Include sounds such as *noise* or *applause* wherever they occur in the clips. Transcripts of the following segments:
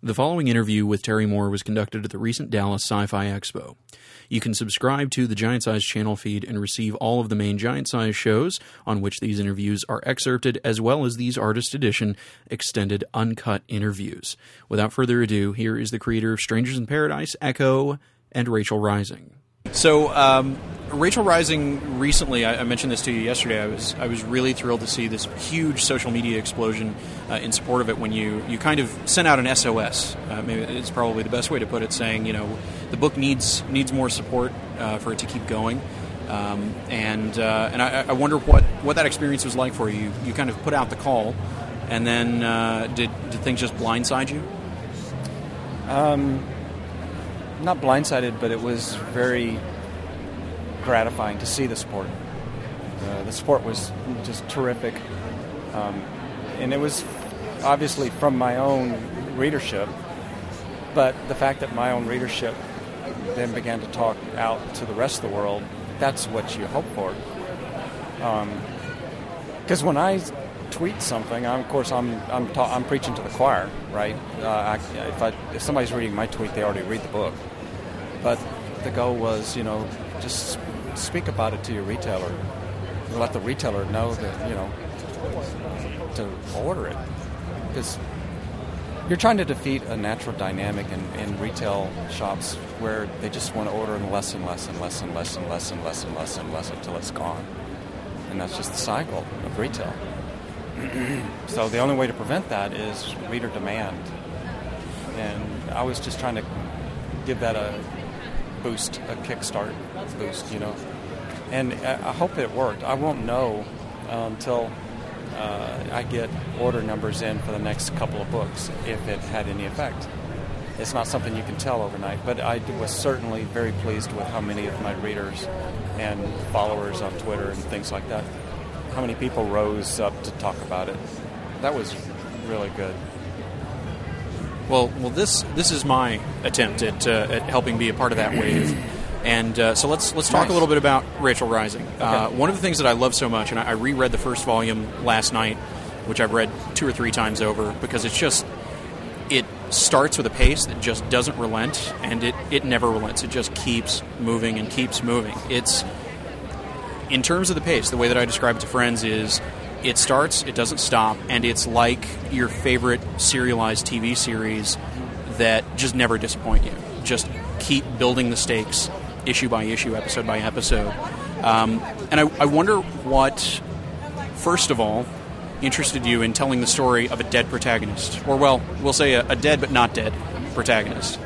The following interview with Terry Moore was conducted at the recent Dallas Sci Fi Expo. You can subscribe to the Giant Size channel feed and receive all of the main Giant Size shows on which these interviews are excerpted, as well as these Artist Edition extended uncut interviews. Without further ado, here is the creator of Strangers in Paradise, Echo, and Rachel Rising. So, um, Rachel Rising recently, I, I, mentioned this to you yesterday. I was I was really thrilled to see this huge social media explosion uh, in support of it. When you you kind of sent out an SOS, uh, maybe it's probably the best way to put it, saying you know the book needs needs more support uh, for it to keep going. Um, and uh, and I, I, wonder what, what that experience was like for you. You kind of put out the call, and then uh, did did things just blindside you? Um, not blindsided, but it was very gratifying to see the sport. Uh, the sport was just terrific, um, and it was obviously from my own readership. But the fact that my own readership then began to talk out to the rest of the world, that's what you hope for. Because um, when I tweet something, I'm, of course I'm I'm, ta- I'm preaching to the choir, right? Uh, I, if, I, if somebody's reading my tweet, they already read the book. But the goal was, you know, just speak about it to your retailer. Let the retailer know that you know to order it, because you're trying to defeat a natural dynamic in, in retail shops where they just want to order less and less and less and less and less and less and less and less until it's gone, and that's just the cycle of retail. *clears throat* so the only way to prevent that is reader demand, and I was just trying to give that a boost, a kickstart boost, you know. And I hope it worked. I won't know until uh, I get order numbers in for the next couple of books if it had any effect. It's not something you can tell overnight, but I was certainly very pleased with how many of my readers and followers on Twitter and things like that, how many people rose up to talk about it. That was really good. Well, well, this this is my attempt at, uh, at helping be a part of that wave. And uh, so let's let's talk nice. a little bit about Rachel Rising. Okay. Uh, one of the things that I love so much, and I, I, reread the first volume last night, which I've read two or three times over, because it's just it starts with a pace that just doesn't relent, and it it never relents. It just keeps moving and keeps moving. It's in terms of the pace, the way that I describe it to friends is it starts, it doesn't stop, and it's like your favorite serialized TV series that just never disappoint you. Just keep building the stakes issue by issue, episode by episode. Um, and I, I wonder what, first of all, interested you in telling the story of a dead protagonist, or well, we'll say a, a dead but not dead protagonist.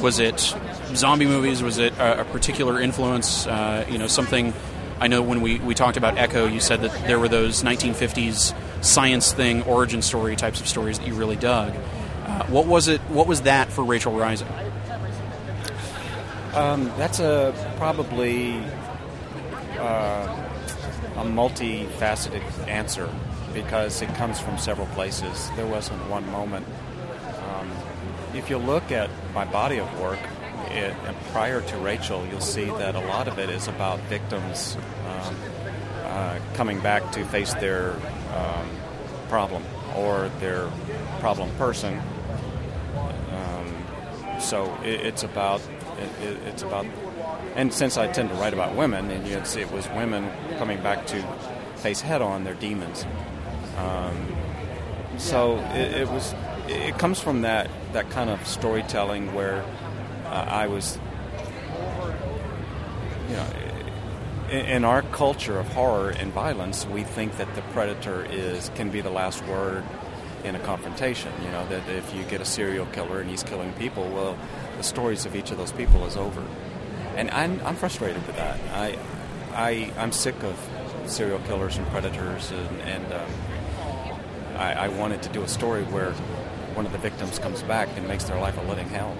Was it zombie movies? Was it a, a particular influence? Uh, you know, something I know when we, we talked about Echo, you said that there were those 1950s science thing, origin story types of stories that you really dug. Uh, what was it? What was that for Rachel Rising? Um, that's a probably uh, a multifaceted answer because it comes from several places. There wasn't one moment. Um, if you look at my body of work, it, prior to Rachel, you'll see that a lot of it is about victims um, uh, coming back to face their um, problem or their problem person. Um, so it, it's about it, it's about, and since I tend to write about women, and you'd see it was women coming back to face head on their demons. Um, so it, it was it comes from that that kind of storytelling where uh, I was, you know, in, in, our culture of horror and violence, we think that the predator is can be the last word in a confrontation. You know, that if you get a serial killer and he's killing people, well, the stories of each of those people is over. And I'm, I'm frustrated with that. I, I, I'm sick of serial killers and predators, and, and um, I, I wanted to do a story where one of the victims comes back and makes their life a living hell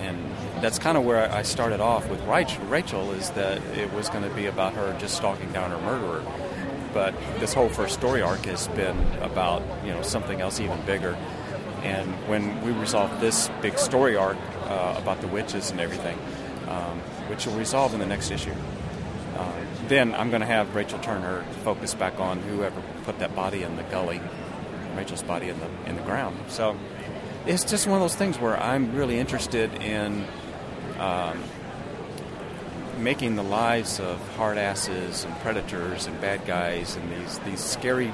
and that's kind of where I started off with Rachel. Is that it was going to be about her just stalking down her murderer, but this whole first story arc has been about you know something else even bigger. And when we resolve this big story arc uh, about the witches and everything, um, which will resolve in the next issue, uh, then I'm going to have Rachel turn her focus back on whoever put that body in the gully, Rachel's body in the in the ground. So it's just one of those things where I'm really interested in um, making the lives of hard asses and predators and bad guys and these these scary,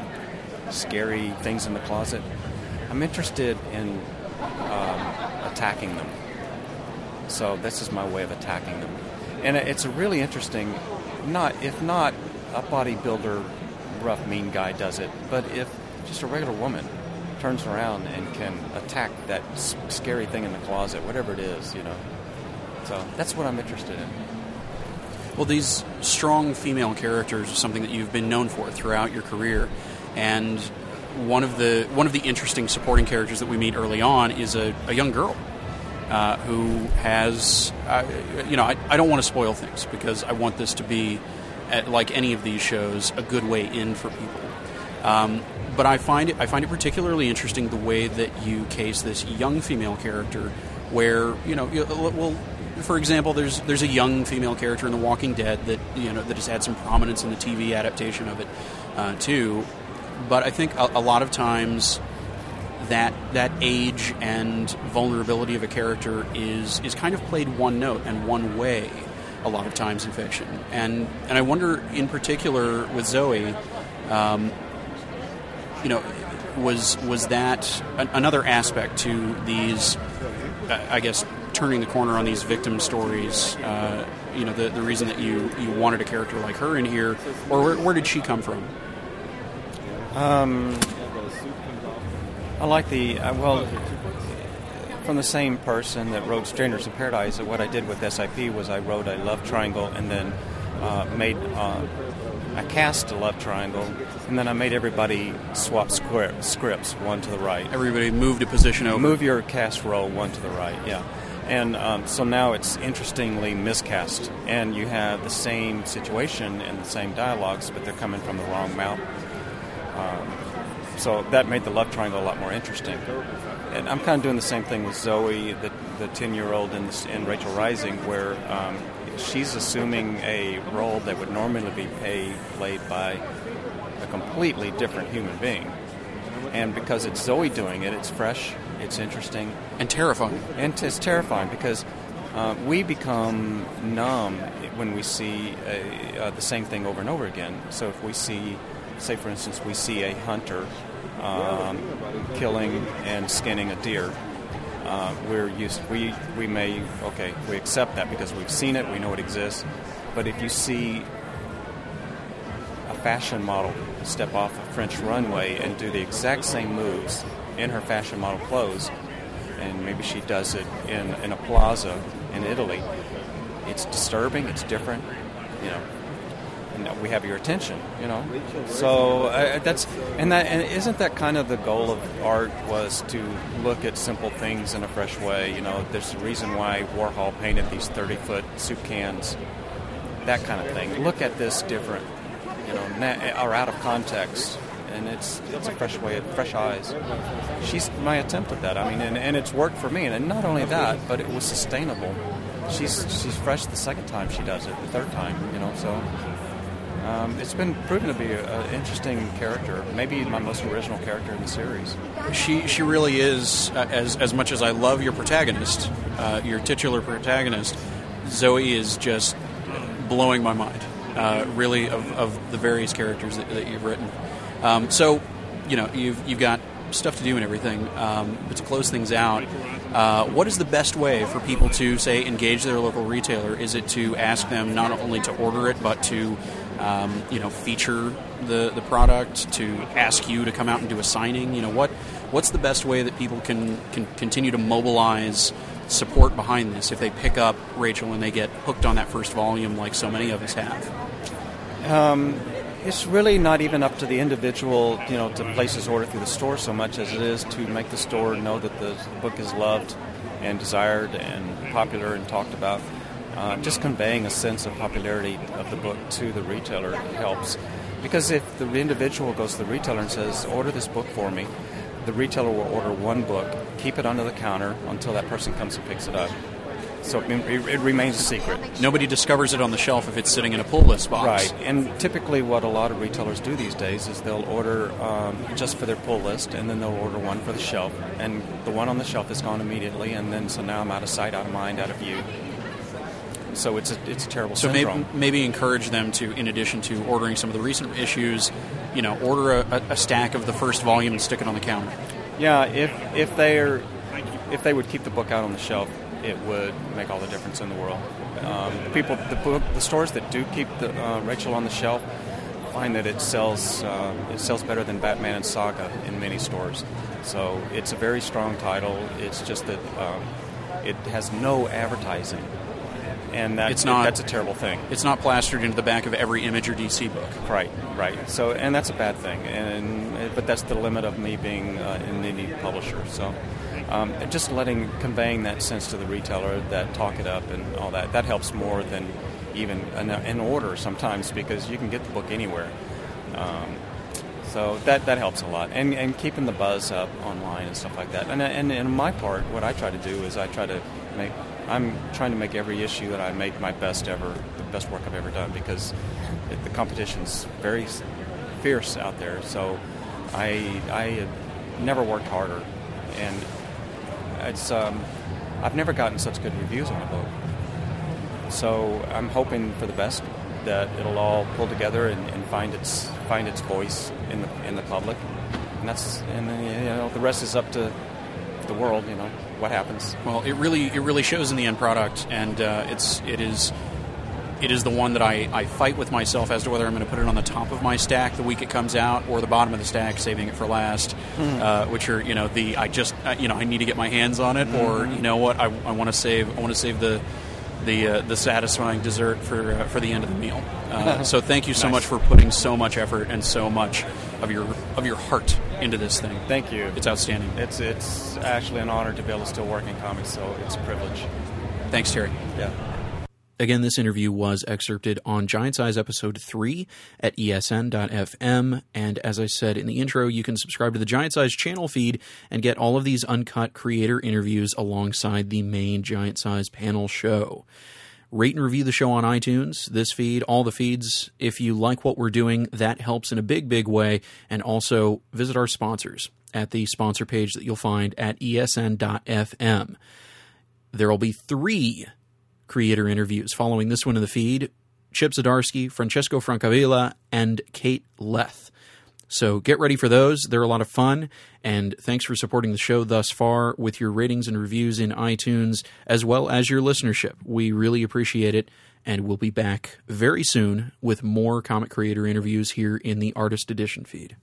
scary things in the closet. I'm interested in um, attacking them. So this is my way of attacking them, and it's a really interesting. Not if not a bodybuilder, rough mean guy does it, but if just a regular woman turns around and can attack that scary thing in the closet, whatever it is, you know. So that's what I'm interested in. Well, these strong female characters are something that you've been known for throughout your career, and one of the one of the interesting supporting characters that we meet early on is a, a young girl uh, who has, uh, you know, I, I don't want to spoil things because I want this to be, at, like any of these shows, a good way in for people. Um, but I find it I find it particularly interesting the way that you case this young female character, where you know, well, for example, there's there's a young female character in The Walking Dead that you know that has had some prominence in the TV adaptation of it uh, too. But I think a, a, lot of times that that age and vulnerability of a character is is kind of played one note and one way a lot of times in fiction. And and I wonder in particular with Zoe, um, you know, was was that another aspect to these? I guess turning the corner on these victim stories. Uh, you know, the, the reason that you, you wanted a character like her in here, or where, where did she come from? Um, I like the uh, well from the same person that wrote Strangers in Paradise. What I did with SIP was I wrote a love triangle and then uh, made uh, I cast a love triangle, and then I made everybody swap scripts one to the right. Everybody moved a position over. Move your cast roll one to the right. Yeah. And um, so now it's interestingly miscast, and you have the same situation and the same dialogues, but they're coming from the wrong mouth. Um, so that made the love triangle a lot more interesting. And I'm kind of doing the same thing with Zoe, the the ten year old in, in Rachel Rising, where um, she's assuming a role that would normally be pay, played by a completely different human being. And because it's Zoe doing it, it's fresh, it's interesting, and terrifying. And it's terrifying because uh, we become numb when we see a, uh, the same thing over and over again. So if we see, say for instance, we see a hunter um, killing and skinning a deer, uh, we're used. We we may okay. We accept that because we've seen it. We know it exists. But if you see a fashion model step off a French runway and do the exact same moves in her fashion model clothes, and maybe she does it in, in a plaza in Italy. It's disturbing. It's different. You know, and we have your attention. You know, so uh, that's and that and isn't that kind of the goal of art was to look at simple things in a fresh way. You know, there's a reason why Warhol painted these 30 foot soup cans, that kind of thing. Look at this different. You know, or out of context and it's it's a fresh way, fresh eyes. She's my attempt at that. I mean, and, and it's worked for me. And not only that, but it was sustainable. She's she's fresh the second time she does it, the third time, you know. So um, it's been proven to be an interesting character, maybe my most original character in the series. She she really is. Uh, as as much as I love your protagonist, uh, your titular protagonist, Zoe is just blowing my mind. Uh, really, of, of the various characters that, that you've written. Um, so, you know, you've you've got stuff to do and everything. Um, but to close things out, uh, what is the best way for people to say engage their local retailer? Is it to ask them not only to order it, but to um, you know feature the the product, to ask you to come out and do a signing? You know what what's the best way that people can can continue to mobilize support behind this if they pick up Rachel and they get hooked on that first volume like so many of us have? Um, it's really not even up to the individual, you know, to place his order through the store so much as it is to make the store know that the book is loved and desired and popular and talked about. Uh, just conveying a sense of popularity of the book to the retailer helps. Because if the individual goes to the retailer and says, "Order this book for me," the retailer will order one book, keep it under the counter until that person comes and picks it up. so it, it, remains a secret. Nobody discovers it on the shelf if it's sitting in a pull list box. Right, and typically what a lot of retailers do these days is they'll order um, just for their pull list, and then they'll order one for the shelf, and the one on the shelf is gone immediately, and then so now I'm out of sight, out of mind, out of view. So it's a it's a terrible so syndrome. maybe, maybe encourage them to, in addition to ordering some of the recent issues, you know, order a, a stack of the first volume and stick it on the counter. Yeah, if if they're if they would keep the book out on the shelf, it would make all the difference in the world. Um, people, the book, the stores that do keep the uh, Rachel on the shelf find that it sells uh, it sells better than Batman and Saga in many stores. So it's a very strong title. It's just that um, it has no advertising, and that, it's not, that's a terrible thing. It's not plastered into the back of every Image or DC book. Right, right. So and that's a bad thing. And but that's the limit of me being uh, an indie publisher. So um, just letting conveying that sense to the retailer that talk it up and all that that helps more than even an, an order sometimes because you can get the book anywhere. Um, so that that helps a lot, and and keeping the buzz up online and stuff like that. And and in my part, what I try to do is I try to make I'm trying to make every issue that I make my best ever, the best work I've ever done because it, the competition's very fierce out there. So I I never worked harder, and it's um, I've never gotten such good reviews on a book. So I'm hoping for the best that it'll all pull together and, and find its find its voice in the in the public, and that's and then, you know the rest is up to the world. You know what happens. Well, it really it really shows in the end product, and uh, it's it is it is the one that I, I fight with myself as to whether I'm going to put it on the top of my stack the week it comes out or the bottom of the stack, saving it for last. Mm-hmm. Uh, which are you know the I just uh, you know I need to get my hands on it, mm-hmm. or you know what I, I want to save I want to save the the uh, the satisfying dessert for uh, for the end of the meal. Uh, *laughs* so thank you so nice. much for putting so much effort and so much of your of your heart into this thing. Thank you. It's outstanding. It's it's actually an honor to be able to still work in comics, so it's a privilege. Thanks, Terry. Yeah. Again, this interview was excerpted on Giant Size Episode 3 at esn.fm. And as I said in the intro, you can subscribe to the Giant Size channel feed and get all of these uncut creator interviews alongside the main Giant Size panel show. Rate and review the show on iTunes, this feed, all the feeds. If you like what we're doing, that helps in a big, big way. And also visit our sponsors at the sponsor page that you'll find at esn.fm. There will be three creator interviews following this one in the feed Chip Zdarsky, Francesco Francavilla, and Kate Leth. So get ready for those. They're a lot of fun. And thanks for supporting the show thus far with your ratings and reviews in iTunes, as well as your listenership. We really appreciate it. And we'll be back very soon with more comic creator interviews here in the Artist Edition feed.